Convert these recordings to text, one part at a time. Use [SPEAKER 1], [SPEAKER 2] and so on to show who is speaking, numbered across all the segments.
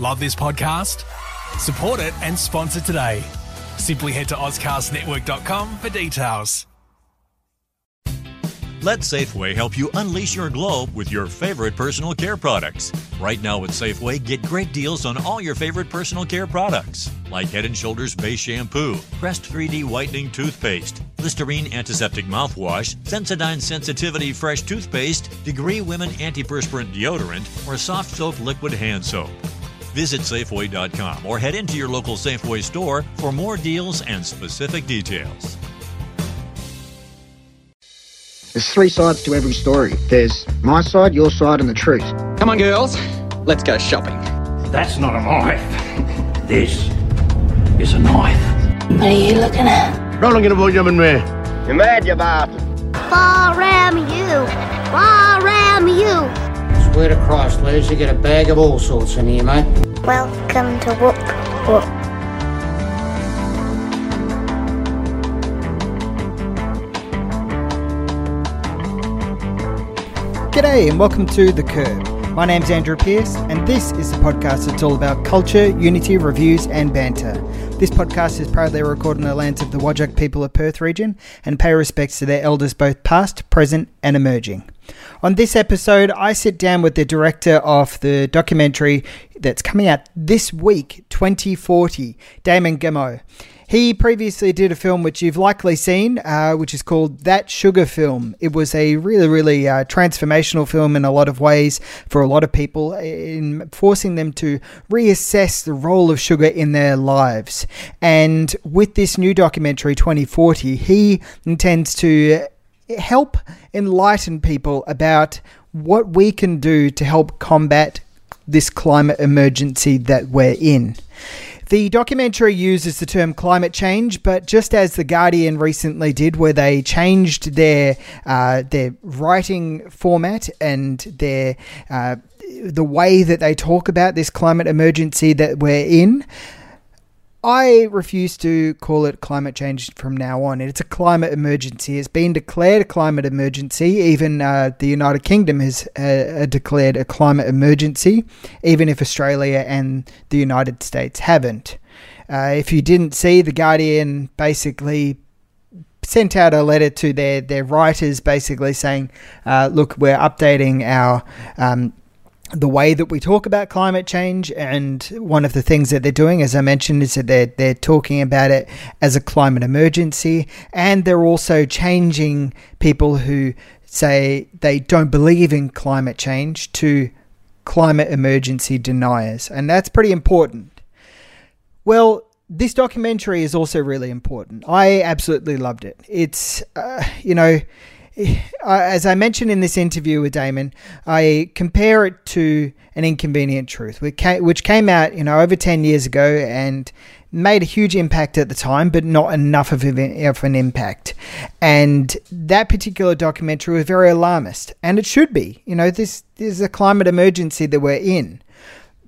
[SPEAKER 1] Love this podcast? Support it and sponsor today. Simply head to AuscastNetwork.com for details.
[SPEAKER 2] Let Safeway help you unleash your glow with your favorite personal care products. Right now at Safeway, get great deals on all your favorite personal care products, like Head & Shoulders Base Shampoo, Crest 3D Whitening Toothpaste, Listerine Antiseptic Mouthwash, Sensodyne Sensitivity Fresh Toothpaste, Degree Women Antiperspirant Deodorant, or Soft Soap Liquid Hand Soap. Visit Safeway.com or head into your local Safeway store for more deals and specific details.
[SPEAKER 3] There's three sides to every story. There's my side, your side, and the truth.
[SPEAKER 4] Come on, girls. Let's go shopping.
[SPEAKER 5] That's not a knife. This is a knife.
[SPEAKER 6] What are you looking at?
[SPEAKER 7] Rolling in a boy, young man.
[SPEAKER 3] You're mad, you bastard.
[SPEAKER 6] Far ram you. Far ram you.
[SPEAKER 8] Swear to Christ, Les, you get a bag of all sorts in here, mate.
[SPEAKER 6] Welcome to Woop Woop.
[SPEAKER 9] G'day and welcome to The Curb. My name's Andrew Peirce, and this is the podcast that's all about culture, unity, reviews, and banter. This podcast is proudly recorded on the lands of the Whadjuk people of Perth region and pay respects to their elders both past, present, and emerging. On this episode, I sit down with the director of the documentary that's coming out this week, 2040, Damon Gameau. He previously did a film which you've likely seen, uh, which is called That Sugar Film. It was a really, really uh, transformational film in a lot of ways for a lot of people, in forcing them to reassess the role of sugar in their lives. And with this new documentary, 2040, he intends to help enlighten people about what we can do to help combat this climate emergency that we're in. The documentary uses the term climate change, but just as The Guardian recently did, where they changed their uh, their writing format and their uh, the way that they talk about this climate emergency that we're in. I refuse to call it climate change from now on. It's a climate emergency. It's been declared a climate emergency. Even uh, the United Kingdom has uh, declared a climate emergency, even if Australia and the United States haven't. Uh, if you didn't see, The Guardian basically sent out a letter to their, their writers basically saying, uh, look, we're updating our. Um, the way that we talk about climate change and one of the things that they're doing as i mentioned is that they're, they're talking about it as a climate emergency. And they're also changing people who say they don't believe in climate change to climate emergency deniers. And that's pretty important. Well this documentary is also really important. I absolutely loved it. It's uh, you know as I mentioned in this interview with Damon, I compare it to An Inconvenient Truth, which came out, you know, over 10 years ago and made a huge impact at the time, but not enough of an impact. And that particular documentary was very alarmist, and it should be. You know, this, this is a climate emergency that we're in.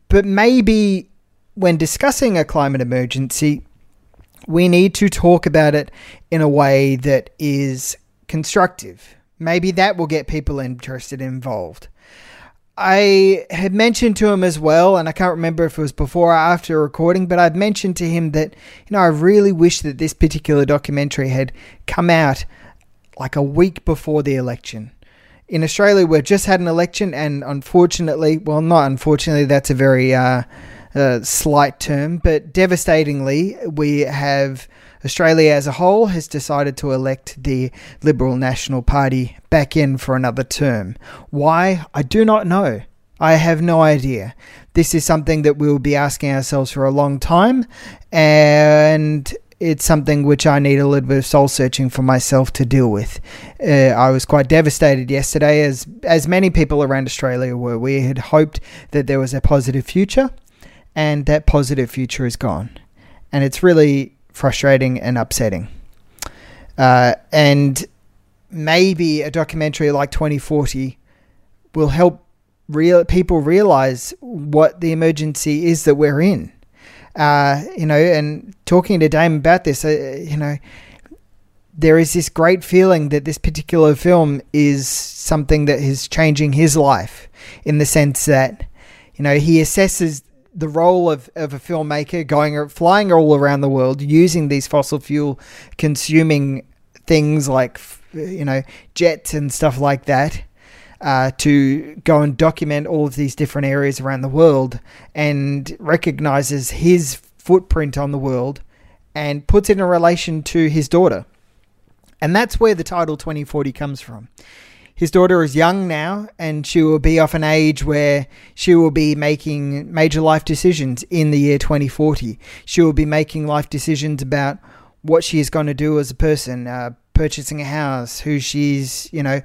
[SPEAKER 9] But maybe when discussing a climate emergency, we need to talk about it in a way that is constructive. Maybe that will get people interested involved. I had mentioned to him as well, and I can't remember if it was before or after recording, but I'd mentioned to him that, you know, I really wish that this particular documentary had come out like a week before the election. In Australia, we've just had an election, and unfortunately, well, not unfortunately, that's a very uh, uh, slight term, but devastatingly, we have Australia as a whole has decided to elect the Liberal National Party back in for another term. Why? I do not know. I have no idea. This is something that we will be asking ourselves for a long time, and it's something which I need a little bit of soul searching for myself to deal with. Uh, I was quite devastated yesterday, as as many people around Australia were. We had hoped that there was a positive future, and that positive future is gone, and it's really frustrating and upsetting. Uh, and maybe a documentary like 2040 will help real people realize what the emergency is that we're in. Uh, you know, and talking to Dame about this, uh, you know, there is this great feeling that this particular film is something that is changing his life in the sense that, you know, he assesses the role of, of a filmmaker going flying all around the world using these fossil fuel consuming things like you know jets and stuff like that uh, to go and document all of these different areas around the world and recognizes his footprint on the world and puts it in relation to his daughter. And that's where the title 2040 comes from. His daughter is young now, and she will be of an age where she will be making major life decisions in the year 2040. She will be making life decisions about what she is going to do as a person, uh, purchasing a house, who she's, you know,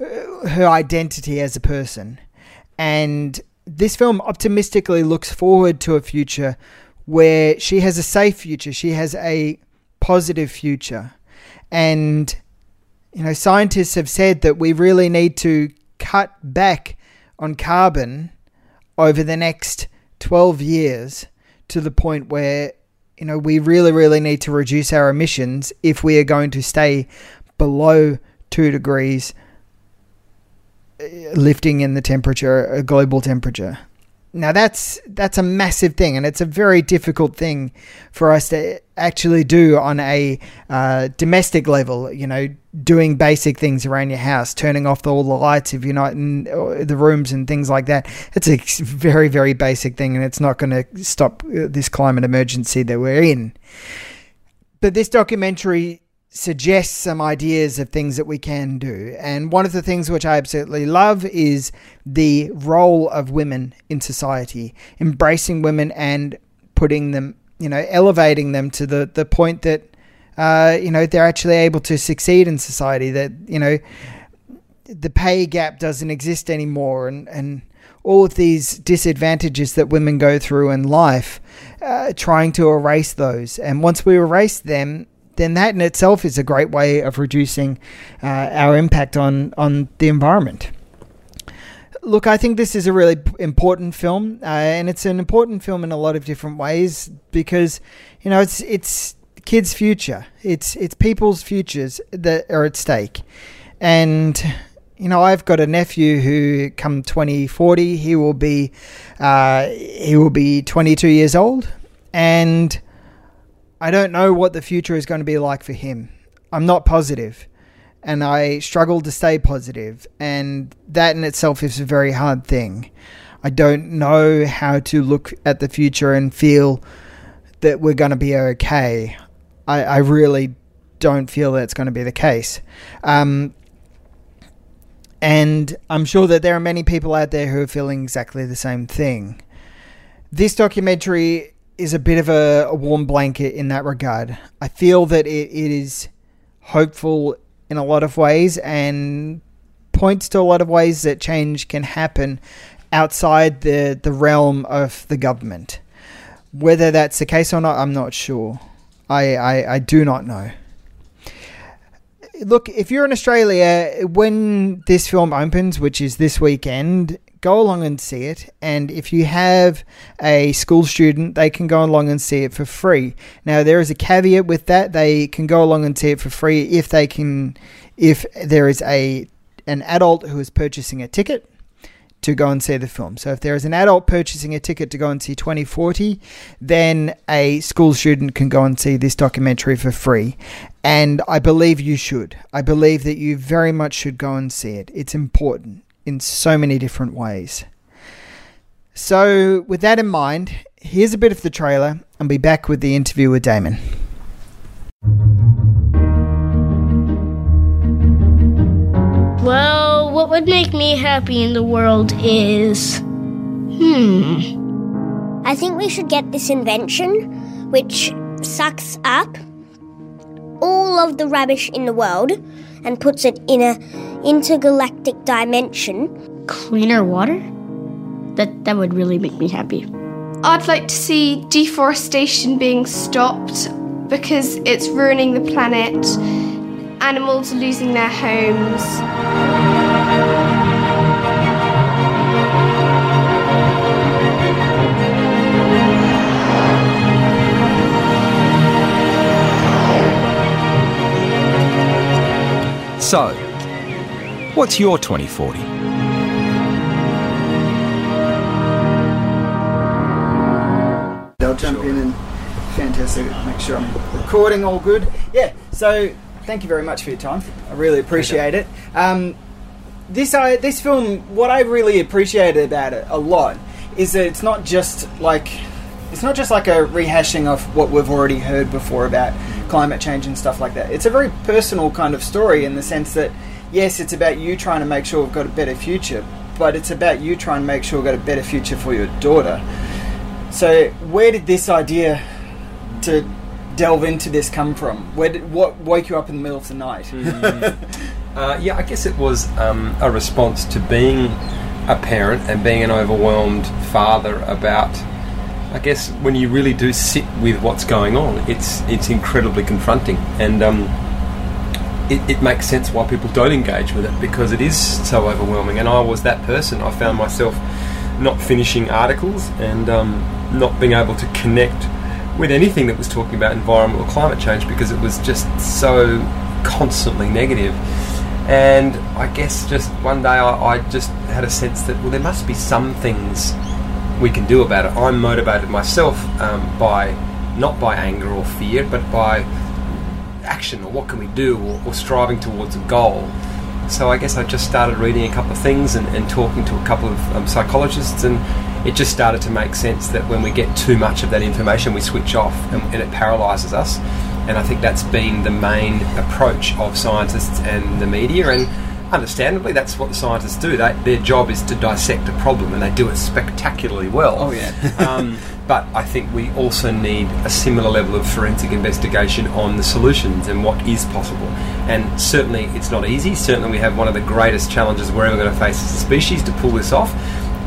[SPEAKER 9] uh, her identity as a person. And this film optimistically looks forward to a future where she has a safe future, she has a positive future. And you know, scientists have said that we really need to cut back on carbon over the next 12 years to the point where, you know, we really, really need to reduce our emissions if we are going to stay below 2 degrees uh, lifting in the temperature, a global temperature. Now that's that's a massive thing, and it's a very difficult thing for us to actually do on a uh, domestic level. You know, doing basic things around your house, turning off all the lights if you're not in the rooms and things like that. It's a very very basic thing, and it's not going to stop uh, this climate emergency that we're in. But this documentary suggests some ideas of things that we can do. And one of the things which I absolutely love is the role of women in society, embracing women and putting them, you know, elevating them to the, the point that, uh, you know, they're actually able to succeed in society, that, you know, the pay gap doesn't exist anymore and, and all of these disadvantages that women go through in life, uh, trying to erase those. And once we erase them, then that in itself is a great way of reducing uh, our impact on, on the environment. Look, I think this is a really important film, uh, and it's an important film in a lot of different ways because, you know, it's it's kids' future, it's it's people's futures that are at stake, and you know, I've got a nephew who, come 2040, he will be, uh, he will be 22 years old, and I don't know what the future is going to be like for him. I'm not positive, and I struggle to stay positive, and that in itself is a very hard thing. I don't know how to look at the future and feel that we're going to be okay. I, I really don't feel that's going to be the case. Um, and I'm sure that there are many people out there who are feeling exactly the same thing. This documentary is a bit of a, a, warm blanket in that regard. I feel that it, it is hopeful in a lot of ways and points to a lot of ways that change can happen outside the, the realm of the government. Whether that's the case or not, I'm not sure. I, I, I do not know. Look, if you're in Australia, when this film opens, which is this weekend, go along and see it. And if you have a school student, they can go along and see it for free. Now, there is a caveat with that. They can go along and see it for free if they can, if there is a an adult who is purchasing a ticket to go and see the film. So if there is an adult purchasing a ticket to go and see 2040, then a school student can go and see this documentary for free. And I believe you should. I believe that you very much should go and see it. It's important in so many different ways. So, with that in mind, here's a bit of the trailer and be back with the interview with Damon.
[SPEAKER 6] Well, what would make me happy in the world is. Hmm. I think we should get this invention which sucks up all of the rubbish in the world and puts it in a intergalactic dimension.
[SPEAKER 7] Cleaner water? That that would really make me happy.
[SPEAKER 10] I'd like to see deforestation being stopped because it's ruining the planet. Animals are losing their homes.
[SPEAKER 11] So, what's your 2040?
[SPEAKER 12] jump in and fantastic. Make sure I'm recording all good. Yeah. So thank you very much for your time. I really appreciate it. Um, this I this film, what I really appreciated about it a lot is that it's not just like it's not just like a rehashing of what we've already heard before about climate change and stuff like that. It's a very personal kind of story in the sense that yes, it's about you trying to make sure we've got a better future, but it's about you trying to make sure we've got a better future for your daughter. So, where did this idea to delve into this come from? Where did, what woke you up in the middle of the night?
[SPEAKER 13] Uh, yeah, I guess it was um, a response to being a parent and being an overwhelmed father about. I guess when you really do sit with what's going on, it's it's incredibly confronting, and um, it, it makes sense why people don't engage with it because it is so overwhelming. And I was that person. I found myself not finishing articles and um, not being able to connect with anything that was talking about environmental climate change because it was just so constantly negative. And I guess just one day I, I just had a sense that, well, there must be some things we can do about it. I'm motivated myself um, by, not by anger or fear, but by action or what can we do or, or striving towards a goal. So I guess I just started reading a couple of things and, and talking to a couple of um, psychologists, and it just started to make sense that when we get too much of that information, we switch off and, and it paralyses us. And I think that's been the main approach of scientists and the media, and understandably, that's what the scientists do. They, their job is to dissect a problem, and they do it spectacularly well.
[SPEAKER 12] Oh, yeah.
[SPEAKER 13] um, but I think we also need a similar level of forensic investigation on the solutions and what is possible. And certainly, it's not easy. Certainly, we have one of the greatest challenges we're ever going to face as a species to pull this off.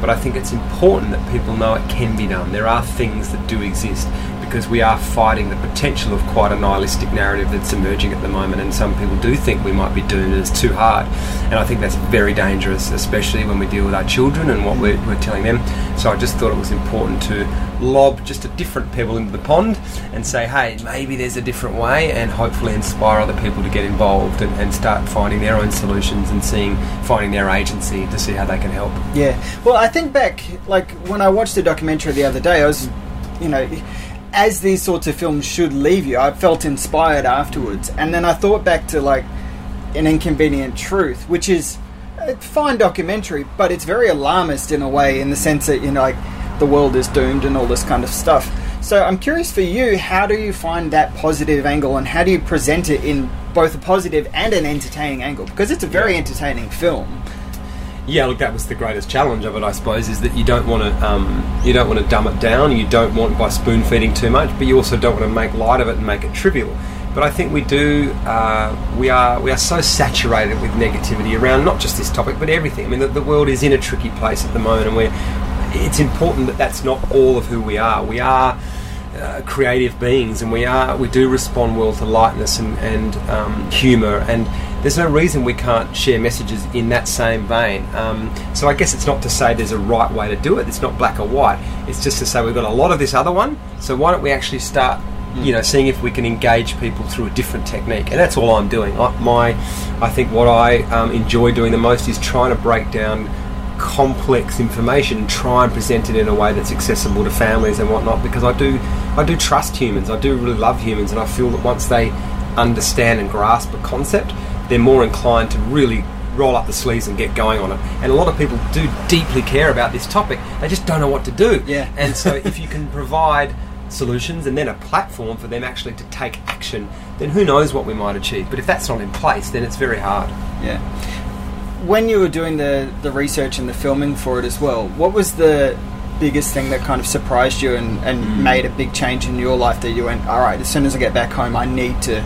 [SPEAKER 13] But I think it's important that people know it can be done. There are things that do exist because we are fighting the potential of quite a nihilistic narrative that's emerging at the moment, and some people do think we might be and it's too hard. And I think that's very dangerous, especially when we deal with our children and what we're, we're telling them. So I just thought it was important to lob just a different pebble into the pond and say, hey, maybe there's a different way, and hopefully inspire other people to get involved and, and start finding their own solutions and seeing, finding their agency to see how they can help.
[SPEAKER 12] Yeah. Well, I think back, like when I watched the documentary the other day, I was, you know, as these sorts of films should leave you, I felt inspired afterwards. And then I thought back to like An Inconvenient Truth, which is a fine documentary, but it's very alarmist in a way, in the sense that, you know, like the world is doomed and all this kind of stuff. So I'm curious for you, how do you find that positive angle and how do you present it in both a positive and an entertaining angle? Because it's a very entertaining film.
[SPEAKER 13] Yeah, look, that was the greatest challenge of it, I suppose, is that you don't want to um, you don't want to dumb it down. You don't want by spoon feeding too much, but you also don't want to make light of it and make it trivial. But I think we do. Uh, we are we are so saturated with negativity around not just this topic, but everything. I mean, the, the world is in a tricky place at the moment, and we're. It's important that that's not all of who we are. We are. Uh, creative beings, and we are we do respond well to lightness and, and um, humour, and there's no reason we can't share messages in that same vein. Um, so I guess it's not to say there's a right way to do it. It's not black or white. It's just to say we've got a lot of this other one. So why don't we actually start, you know, seeing if we can engage people through a different technique? And that's all I'm doing. I, my, I think what I um, enjoy doing the most is trying to break down complex information and try and present it in a way that's accessible to families and whatnot because I do I do trust humans. I do really love humans and I feel that once they understand and grasp a concept they're more inclined to really roll up the sleeves and get going on it. And a lot of people do deeply care about this topic. They just don't know what to do.
[SPEAKER 12] Yeah.
[SPEAKER 13] and so if you can provide solutions and then a platform for them actually to take action then who knows what we might achieve. But if that's not in place then it's very hard.
[SPEAKER 12] Yeah. When you were doing the, the research and the filming for it as well, what was the biggest thing that kind of surprised you and, and
[SPEAKER 13] Hmm.
[SPEAKER 12] made a big change in your life that you went, all right, as soon as I get back home, I need to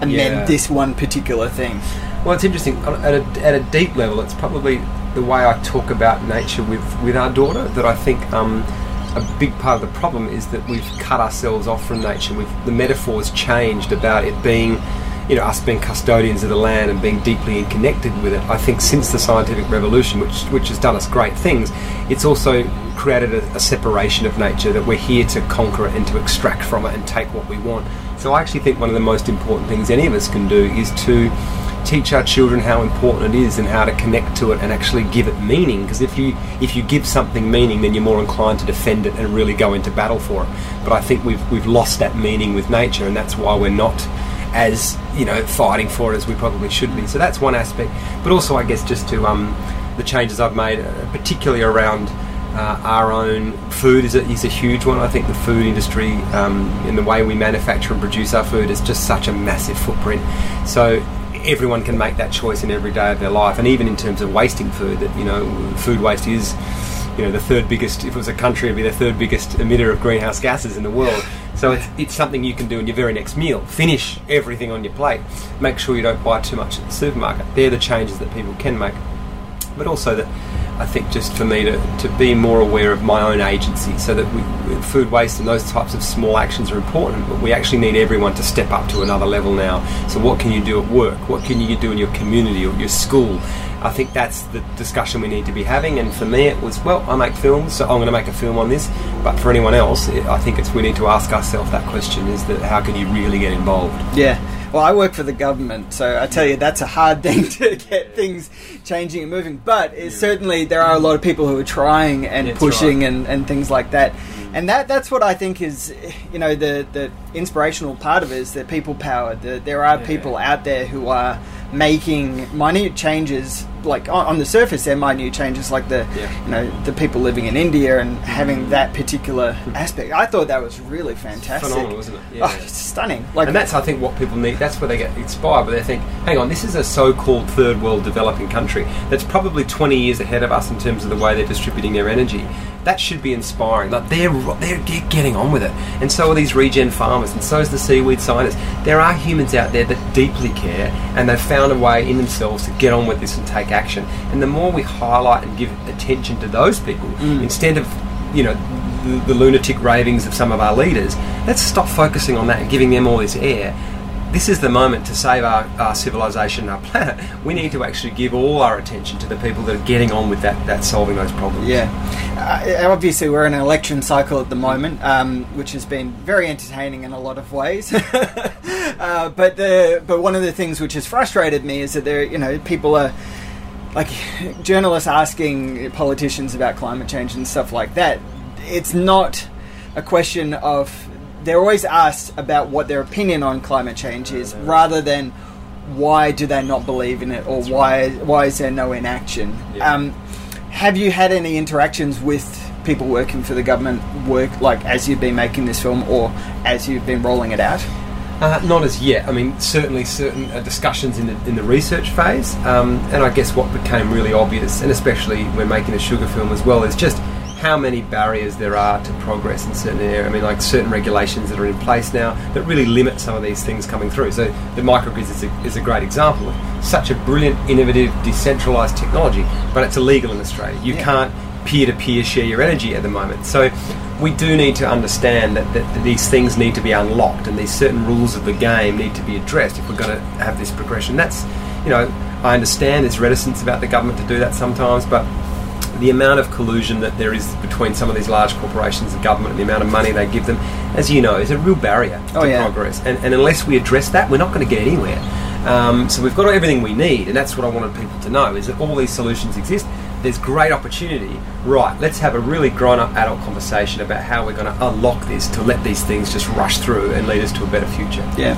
[SPEAKER 12] amend
[SPEAKER 13] Yeah.
[SPEAKER 12] this one particular thing?
[SPEAKER 13] Well, it's interesting. At a, at a deep level, it's probably the way I talk about nature with, with our daughter that I think um, a big part of the problem is that we've cut ourselves off from nature. We've, the metaphor's changed about it being, you know, us being custodians of the land and being deeply connected with it. I think since the scientific revolution, which which has done us great things, it's also created a, a separation of nature that we're here to conquer it and to extract from it and take what we want. So I actually think one of the most important things any of us can do is to teach our children how important it is and how to connect to it and actually give it meaning. Because if you if you give something meaning, then you're more inclined to defend it and really go into battle for it. But I think we've we've lost that meaning with nature, and that's why we're not as you know fighting for it as we probably should be. So that's one aspect. But also, I guess, just to um, the changes I've made, uh, particularly around. Uh, our own food is a, is a huge one. I think the food industry um, the way we manufacture and produce our food is just such a massive footprint. So everyone can make that choice in every day of their life, and even in terms of wasting food, that you know, food waste is you know the third biggest. If it was a country, it'd be the third biggest emitter of greenhouse gases in the world. So it's, it's something you can do in your very next meal. Finish everything on your plate. Make sure you don't buy too much at the supermarket. They're the changes that people can make, but also that I think just for me to, to be more aware of my own agency so that we, food waste and those types of small actions are important, but we actually need everyone to step up to another level now. So, what can you do at work? What can you do in your community or your school? I think that's the discussion we need to be having. And for me, it was, well, I make films, so I'm going to make a film on this. But for anyone else, I think it's we need to ask ourselves that question: is that how can you really get involved?
[SPEAKER 12] Yeah. Well, I work for the government, so I tell you that's a hard thing to get things changing and moving. But yeah. certainly there are a lot of people who are trying and pushing right. and, and things like that. And that that's what I think is, you know, the the inspirational part of it is that people power. The, there are yeah. people out there who are making minute changes like on, the surface they're minute changes like the yeah. you know the people living in India and having that particular aspect I thought that was really fantastic
[SPEAKER 13] phenomenal wasn't it oh,
[SPEAKER 12] yeah. oh, it's stunning like
[SPEAKER 13] and that's I think what people need that's where they get inspired but they think hang on this is a so-called third world developing country that's probably 20 years ahead of us in terms of the way they're distributing their energy that should be inspiring. Like they're, they're getting on with it, and so are these regen farmers, and so is the seaweed scientists. There are humans out there that deeply care, and they've found a way in themselves to get on with this and take action. And the more we highlight and give attention to those people, mm. instead of you know the, the lunatic ravings of some of our leaders, let's stop focusing on that and giving them all this air this is the moment to save our, our civilization, our planet. We need to actually give all our attention to the people that are getting on with that, that solving those problems.
[SPEAKER 12] Yeah. Uh, obviously, we're in an election cycle at the moment, um, which has been very entertaining in a lot of ways. uh, but the but one of the things which has frustrated me is that there, you know, people are like journalists asking politicians about climate change and stuff like that. It's not a question of they're always asked about what their opinion on climate change is, rather than why do they not believe in it or why why is there no inaction. Yeah. Um, have you had any interactions with people working for the government, work like as you've been making this film or as you've been rolling it out?
[SPEAKER 13] Uh, not as yet. I mean, certainly certain uh, discussions in the in the research phase, um, and I guess what became really obvious, and especially when making a sugar film as well, is just how many barriers there are to progress in certain areas. I mean, like certain regulations that are in place now that really limit some of these things coming through. So the microgrids is a, is a great example of such a brilliant, innovative, decentralized technology, but it's illegal in Australia. You yeah. can't peer-to-peer share your energy at the moment. So we do need to understand that, that, that, these things need to be unlocked and these certain rules of the game need to be addressed if we're going to have this progression. That's, you know, I understand there's reticence about the government to do that sometimes, but the amount of collusion that there is between some of these large corporations and government and the amount of money they give them, as you know, is a real barrier oh, to yeah. progress. And, and, unless we address that, we're not going to get anywhere. Um, so we've got everything we need, and that's what I wanted people to know: is that all these solutions exist. There's great opportunity. Right, let's have a really grown-up adult conversation about how we're going to unlock this to let these things just rush through and lead us to a better future.
[SPEAKER 12] Yeah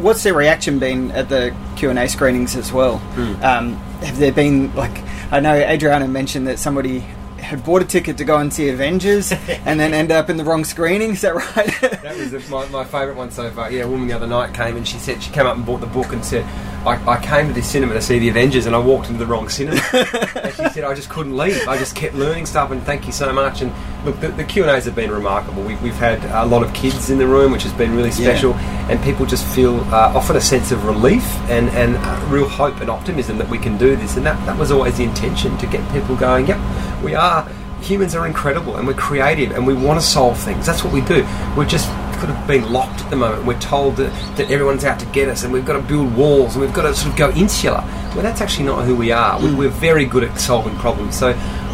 [SPEAKER 12] what's their reaction been at the Q and A screenings as well? Mm. Um, have there been like I know Adriana mentioned that somebody had bought a ticket to go and see Avengers and then end up in the wrong screening. Is that right?
[SPEAKER 13] that was my, my favourite one so far. Yeah, a woman the other night came and she said she came up and bought the book and said, I, I came to this cinema to see the Avengers and I walked into the wrong cinema. and she said I just couldn't leave. I just kept learning stuff and thank you so much. And look, the, the Q and A's have been remarkable. We, have we've had a lot of kids in the room, which has been really special, yeah. and people just feel uh, often a sense of relief and and uh, real hope and optimism that we can do this. And that that was always the intention to get people going. Yep, we are humans are incredible and we're creative and we want to solve things. That's what we do. We're just could have been locked at the moment. We're told that, that everyone's out to get us and we've got to build walls and we've got to sort of go insular. Well, that's actually not who we are. Mm. We're very good at solving problems. So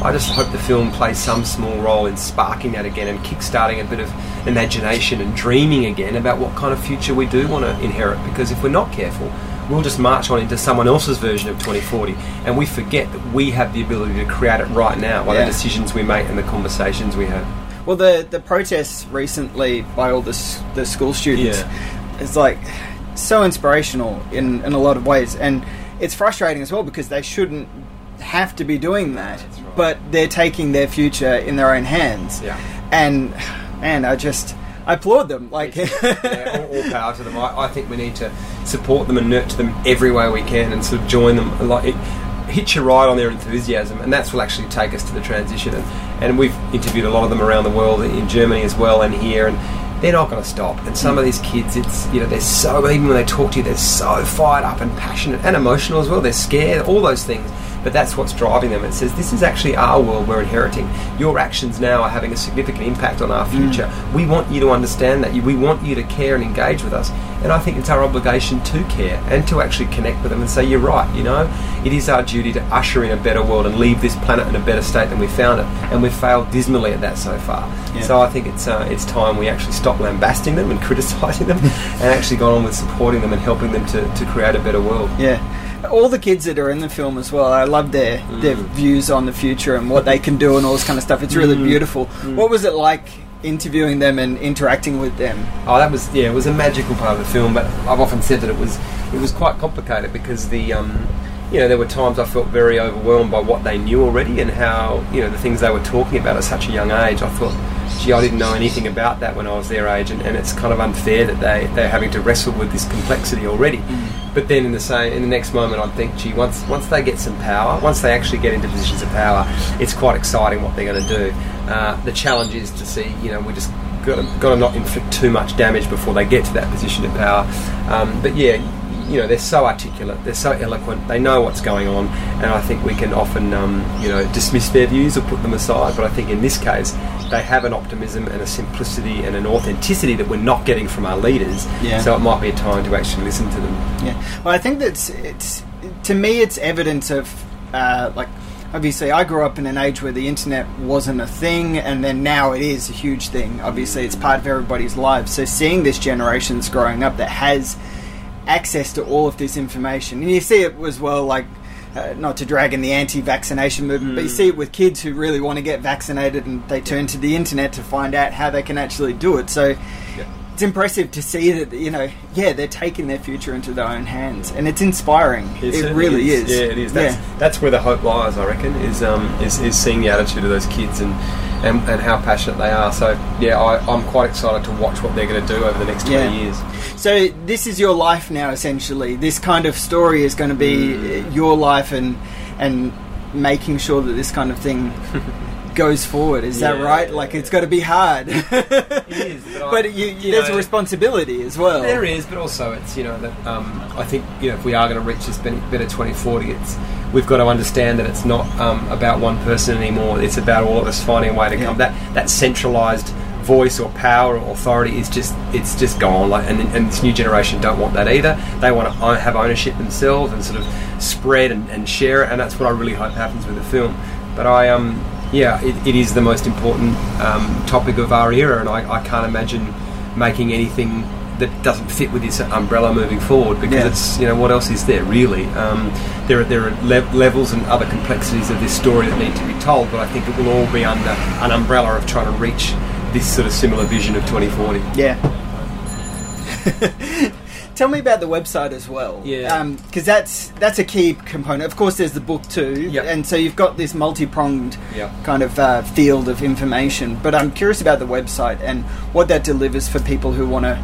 [SPEAKER 13] I just hope the film plays some small role in sparking that again and kickstarting a bit of imagination and dreaming again about what kind of future we do want to inherit. Because if we're not careful, we'll just march on into someone else's version of 2040, and we forget that we have the ability to create it right now by
[SPEAKER 12] Yeah.
[SPEAKER 13] the decisions we make and the conversations we have.
[SPEAKER 12] Well, the the protests recently by all the the school students is like so inspirational in in a lot of ways, and it's frustrating as well because they shouldn't have to be doing that, but they're taking their future in their own hands.
[SPEAKER 13] Yeah.
[SPEAKER 12] and man, I just I applaud them. Like,
[SPEAKER 13] yeah, all, all power to them. I, I think we need to support them and nurture them every way we can, and sort of join them. Like, it, hitch a ride on their enthusiasm, and that's will actually take us to the transition. And, and we've interviewed a lot of them around the world, in Germany as well, and here, and they're not going to stop. And some of these kids, it's you know, they're so even when they talk to you, they're so fired up and passionate and emotional as well. They're scared, all those things. But that's what's driving them. It says this is actually our world we're inheriting. Your actions now are having a significant impact on our future. We want you to understand that. We want you to care and engage with us. And I think it's our obligation to care and to actually connect with them and say, you're right, you know, it is our duty to usher in a better world and leave this planet in a better state than we found it. And we've failed dismally at that so far.
[SPEAKER 12] Yeah.
[SPEAKER 13] So I think it's uh, it's time we actually stop lambasting them and criticising them and actually got on with supporting them and helping them to, to create a better world.
[SPEAKER 12] Yeah. All the kids that are in the film as well, I love their their views on the future and what they can do and all this kind of stuff. It's really
[SPEAKER 13] Mm.
[SPEAKER 12] beautiful. What was it like interviewing them and interacting with them?
[SPEAKER 13] Oh, that was yeah, it was a magical part of the film. But I've often said that it was it was quite complicated because the um, you know there were times I felt very overwhelmed by what they knew already and how you know the things they were talking about at such a young age. I thought, gee, I didn't know anything about that when I was their age, and, and it's kind of unfair that they they're having to wrestle with this complexity already. But then in the same in the next moment, I'd think, gee, once once they get some power, once they actually get into positions of power, it's quite exciting what they're going to do. Uh, the challenge is to see, you know, we just got to, got to not inflict too much damage before they get to that position of power. Um, but yeah, you know, they're so articulate, they're so eloquent, they know what's going on, and I think we can often, um, you know, dismiss their views or put them aside. But I think in this case, they have an optimism and a simplicity and an authenticity that we're not getting from our leaders.
[SPEAKER 12] Yeah.
[SPEAKER 13] So it might be a time to actually listen to them.
[SPEAKER 12] Yeah. Well, I think that's it's to me it's evidence of uh, like obviously I grew up in an age where the internet wasn't a thing, and then now it is a huge thing. Obviously, it's part of everybody's lives. So seeing this generation that's growing up that has access to all of this information, and you see it as well, like. Uh, not to drag in the anti-vaccination movement, but you see it with kids who really want to get vaccinated, and they turn to the internet to find out how they can actually do it. So, it's impressive to see that you know, yeah, they're taking their future into their own hands, and it's inspiring. It,
[SPEAKER 13] certainly
[SPEAKER 12] really is.
[SPEAKER 13] Yeah, it is. That's,
[SPEAKER 12] Yeah.
[SPEAKER 13] that's where the hope lies, I reckon, is, um, is is seeing the attitude of those kids and, and, and how passionate they are. So, yeah, I, I'm quite excited to watch what they're going to do over the next 20
[SPEAKER 12] Yeah.
[SPEAKER 13] years.
[SPEAKER 12] So this is your life now, essentially. This kind of story is going to be
[SPEAKER 13] Mm.
[SPEAKER 12] your life, and and making sure that this kind of thing goes forward. Is that
[SPEAKER 13] Yeah.
[SPEAKER 12] right? Like it's got to be hard.
[SPEAKER 13] It is, but,
[SPEAKER 12] but
[SPEAKER 13] I-
[SPEAKER 12] you,
[SPEAKER 13] you
[SPEAKER 12] there's
[SPEAKER 13] know,
[SPEAKER 12] a responsibility as well.
[SPEAKER 13] There is, but also it's you know that um, I think you know if we are going to reach this better 2040, it's we've got to understand that it's not um, about one person anymore. It's about all of us finding a way to come. That that centralized voice or power or authority is just it's just gone. Like and, and this new generation don't want that either. They want to own- have ownership themselves and sort of spread and, and share it. And that's what I really hope happens with the film. But I um yeah, it, it is the most important um, topic of our era, and I, I can't imagine making anything that doesn't fit with this umbrella moving forward because
[SPEAKER 12] Yeah.
[SPEAKER 13] it's you know what else is there really um, there are there are le- levels and other complexities of this story that need to be told but I think it will all be under an umbrella of trying to reach this sort of similar vision of 2040
[SPEAKER 12] Yeah. Tell me about the website as well.
[SPEAKER 13] Yeah.
[SPEAKER 12] Because that's that's a key component. Of course, there's the book too,
[SPEAKER 13] Yep.
[SPEAKER 12] and so you've got this multi-pronged
[SPEAKER 13] Yep.
[SPEAKER 12] kind of uh, field of information. But I'm curious about the website and what that delivers for people who want to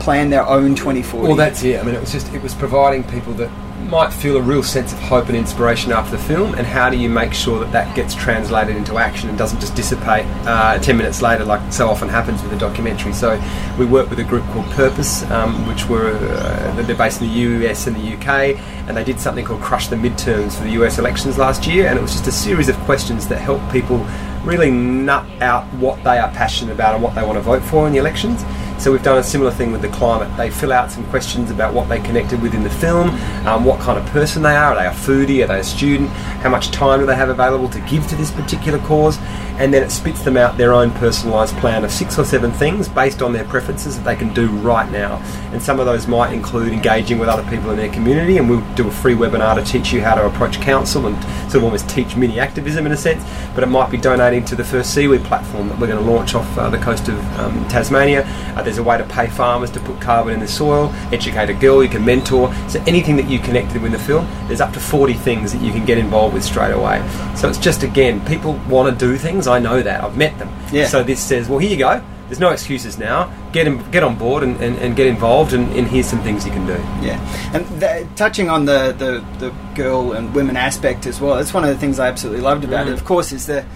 [SPEAKER 12] plan their own 2040.
[SPEAKER 13] Well, that's it. I mean, it was just it was providing people that might feel a real sense of hope and inspiration after the film, and how do you make sure that that gets translated into action and doesn't just dissipate uh, ten minutes later, like so often happens with a documentary. So we work with a group called Purpose, um, which were uh, they're based in the US and the UK, and they did something called Crush the Midterms for the US elections last year, and it was just a series of questions that help people really nut out what they are passionate about and what they want to vote for in the elections. So we've done a similar thing with the climate. They fill out some questions about what they connected with in the film, um, what kind of person they are. Are they a foodie? Are they a student? How much time do they have available to give to this particular cause? And then it spits them out their own personalised plan of six or seven things based on their preferences that they can do right now. And some of those might include engaging with other people in their community, and we'll do a free webinar to teach you how to approach council and sort of almost teach mini activism in a sense. But it might be donating to the first seaweed platform that we're going to launch off uh, the coast of um, Tasmania. Uh, there's a way to pay farmers to put carbon in the soil, educate a girl, you can mentor. So anything that you connected with in the film, there's up to 40 things that you can get involved with straight away. So it's just again, people want to do things. I know that. I've met them.
[SPEAKER 9] Yeah.
[SPEAKER 13] So this says, well, here you go. There's no excuses now. Get in, get on board and, and, and get involved, and, and here's some things you can do.
[SPEAKER 9] Yeah, and th- touching on the, the, the girl and women aspect as well, that's one of the things I absolutely loved about
[SPEAKER 13] Mm.
[SPEAKER 9] it. Of course, is the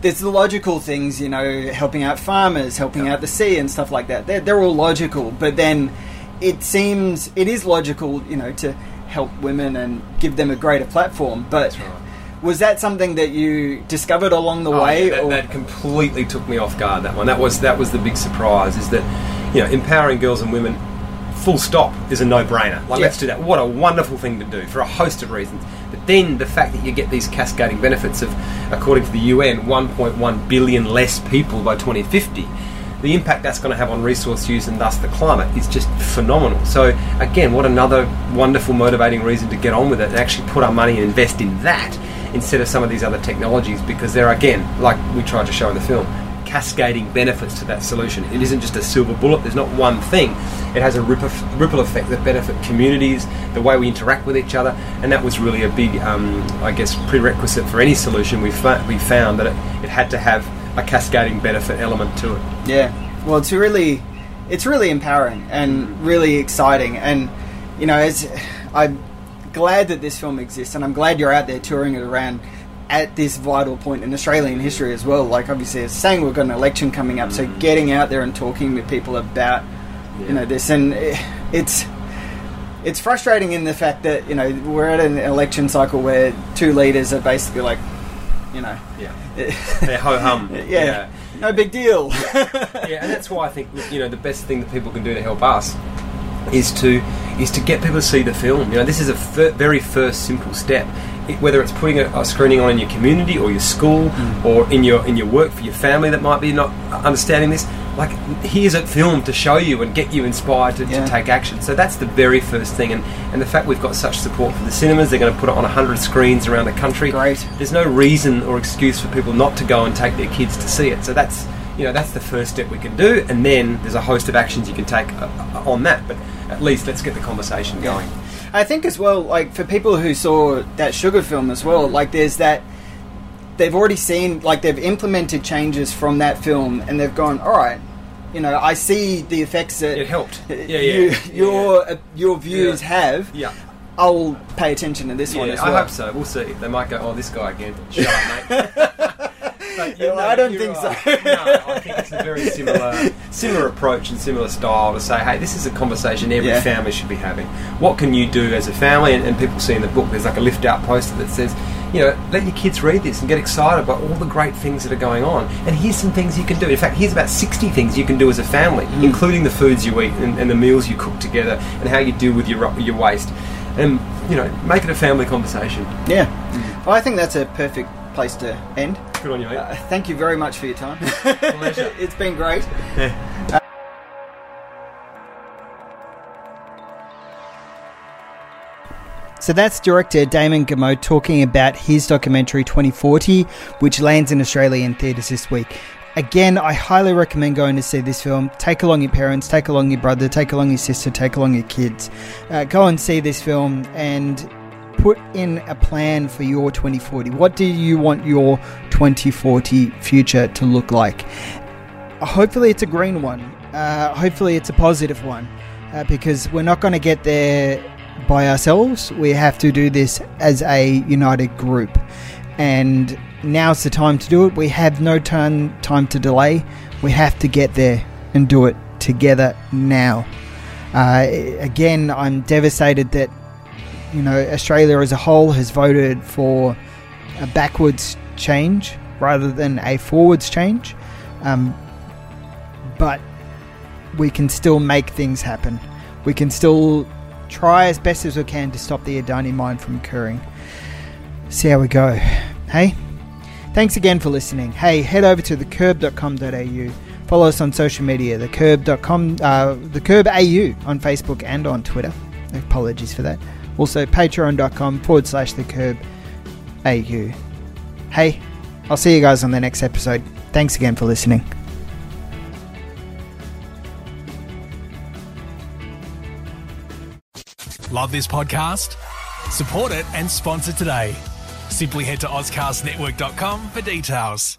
[SPEAKER 9] there's the logical things, you know, helping out farmers, helping out the sea, and stuff like that. They're, they're all logical, but then it seems it is logical, you know, to help women and give them a greater platform. But was that something that you discovered along the
[SPEAKER 13] Oh,
[SPEAKER 9] way?
[SPEAKER 13] yeah, that, that completely took me off guard. That one. That was that was the big surprise. Is that you know empowering girls and women, full stop, is a no-brainer. Like
[SPEAKER 9] Yeah.
[SPEAKER 13] let's do that. What a wonderful thing to do for a host of reasons. But then the fact that you get these cascading benefits of, according to the UN, 1.1 billion less people by 2050. The impact that's going to have on resource use and thus the climate is just phenomenal. So again, what another wonderful motivating reason to get on with it and actually put our money and invest in that instead of some of these other technologies because they're again like we tried to show in the film cascading benefits to that solution it isn't just a silver bullet there's not one thing it has a ripple, effect that benefit communities the way we interact with each other and that was really a big um, i guess prerequisite for any solution we, fa- we found that it, it had to have a cascading benefit element to it
[SPEAKER 9] Yeah. Well, it's really, it's really empowering and really exciting. And you know, as I'm glad that this film exists, and I'm glad you're out there touring it around at this vital point in Australian history as well. Like obviously, as saying we've got an election coming up, so getting out there and talking with people about you know this, and it's. It's frustrating in the fact that you know we're at an election cycle where two leaders are basically like, you know,
[SPEAKER 13] yeah, they're ho hum.
[SPEAKER 9] yeah, no big deal.
[SPEAKER 13] yeah, and that's why I think you know the best thing that people can do to help us is to is to get people to see the film. You know, this is a fir- very first simple step. It, whether it's putting a, a screening on in your community or your school
[SPEAKER 9] Mm.
[SPEAKER 13] or in your in your work for your family that might be not understanding this, like here's a film to show you and get you inspired to,
[SPEAKER 9] Yeah.
[SPEAKER 13] to take action. So that's the very first thing, and and the fact we've got such support for the cinemas, they're going to put it on hundred screens around the country.
[SPEAKER 9] Great.
[SPEAKER 13] There's no reason or excuse for people not to go and take their kids to see it. So that's you know that's the first step we can do, and then there's a host of actions you can take uh, uh, on that. But at least let's get the conversation going.
[SPEAKER 9] I think as well, like for people who saw that sugar film as well, like there's that they've already seen, like they've implemented changes from that film, and they've gone, all right, you know, I see the effects that
[SPEAKER 13] It helped. Yeah, yeah,
[SPEAKER 9] you,
[SPEAKER 13] yeah,
[SPEAKER 9] your uh, your views
[SPEAKER 13] Yeah.
[SPEAKER 9] have.
[SPEAKER 13] Yeah.
[SPEAKER 9] I'll pay attention to this
[SPEAKER 13] Yeah,
[SPEAKER 9] one as well.
[SPEAKER 13] I hope so. We'll see. They might go, "Oh, this guy again." Shut up, mate. But,
[SPEAKER 9] Yeah,
[SPEAKER 13] no,
[SPEAKER 9] I don't
[SPEAKER 13] you're
[SPEAKER 9] think
[SPEAKER 13] right. no, I think it's a very similar, similar approach and similar style to say, "Hey, this is a conversation every
[SPEAKER 9] Yeah.
[SPEAKER 13] family should be having. What can you do as a family?" And, and people see in the book, there's like a lift out poster that says, "You know, let your kids read this and get excited about all the great things that are going on. And here's some things you can do. In fact, here's about 60 things you can do as a family,
[SPEAKER 9] Mm.
[SPEAKER 13] including the foods you eat and, and the meals you cook together and how you deal with your your waste." And you know, make it a family conversation.
[SPEAKER 9] Yeah. Well, I think that's a perfect place to end.
[SPEAKER 13] Good on you, mate.
[SPEAKER 9] Uh, thank you very much for your time.
[SPEAKER 13] Pleasure.
[SPEAKER 9] it's been great. So that's director Damon Gameau talking about his documentary 2040, which lands in Australian theatres this week. Again, I highly recommend going to see this film. Take along your parents, take along your brother, take along your sister, take along your kids. Uh, go and see this film and put in a plan for your 2040. What do you want your 2040 future to look like? Hopefully, it's a green one. Uh, hopefully, it's a positive one uh, because we're not going to get there by ourselves. We have to do this as a united group. And now's the time to do it. We have no time, time to delay. We have to get there and do it together now. Uh, again, I'm devastated that you know Australia as a whole has voted for a backwards change rather than a forwards change. Um, but we can still make things happen. We can still try as best as we can to stop the Adani mine from occurring. See how we go. Hey? Thanks again for listening. Hey, head over to thecurb.com.au. Follow us on social media, thecurb.com, uh, the Curb AU on Facebook and on Twitter. Apologies for that. Also, patreon.com forward slash the Curb AU. Hey, I'll see you guys on the next episode. Thanks again for listening.
[SPEAKER 1] Love this podcast? Support it and sponsor today. Simply head to OzCastNetwork.com for details.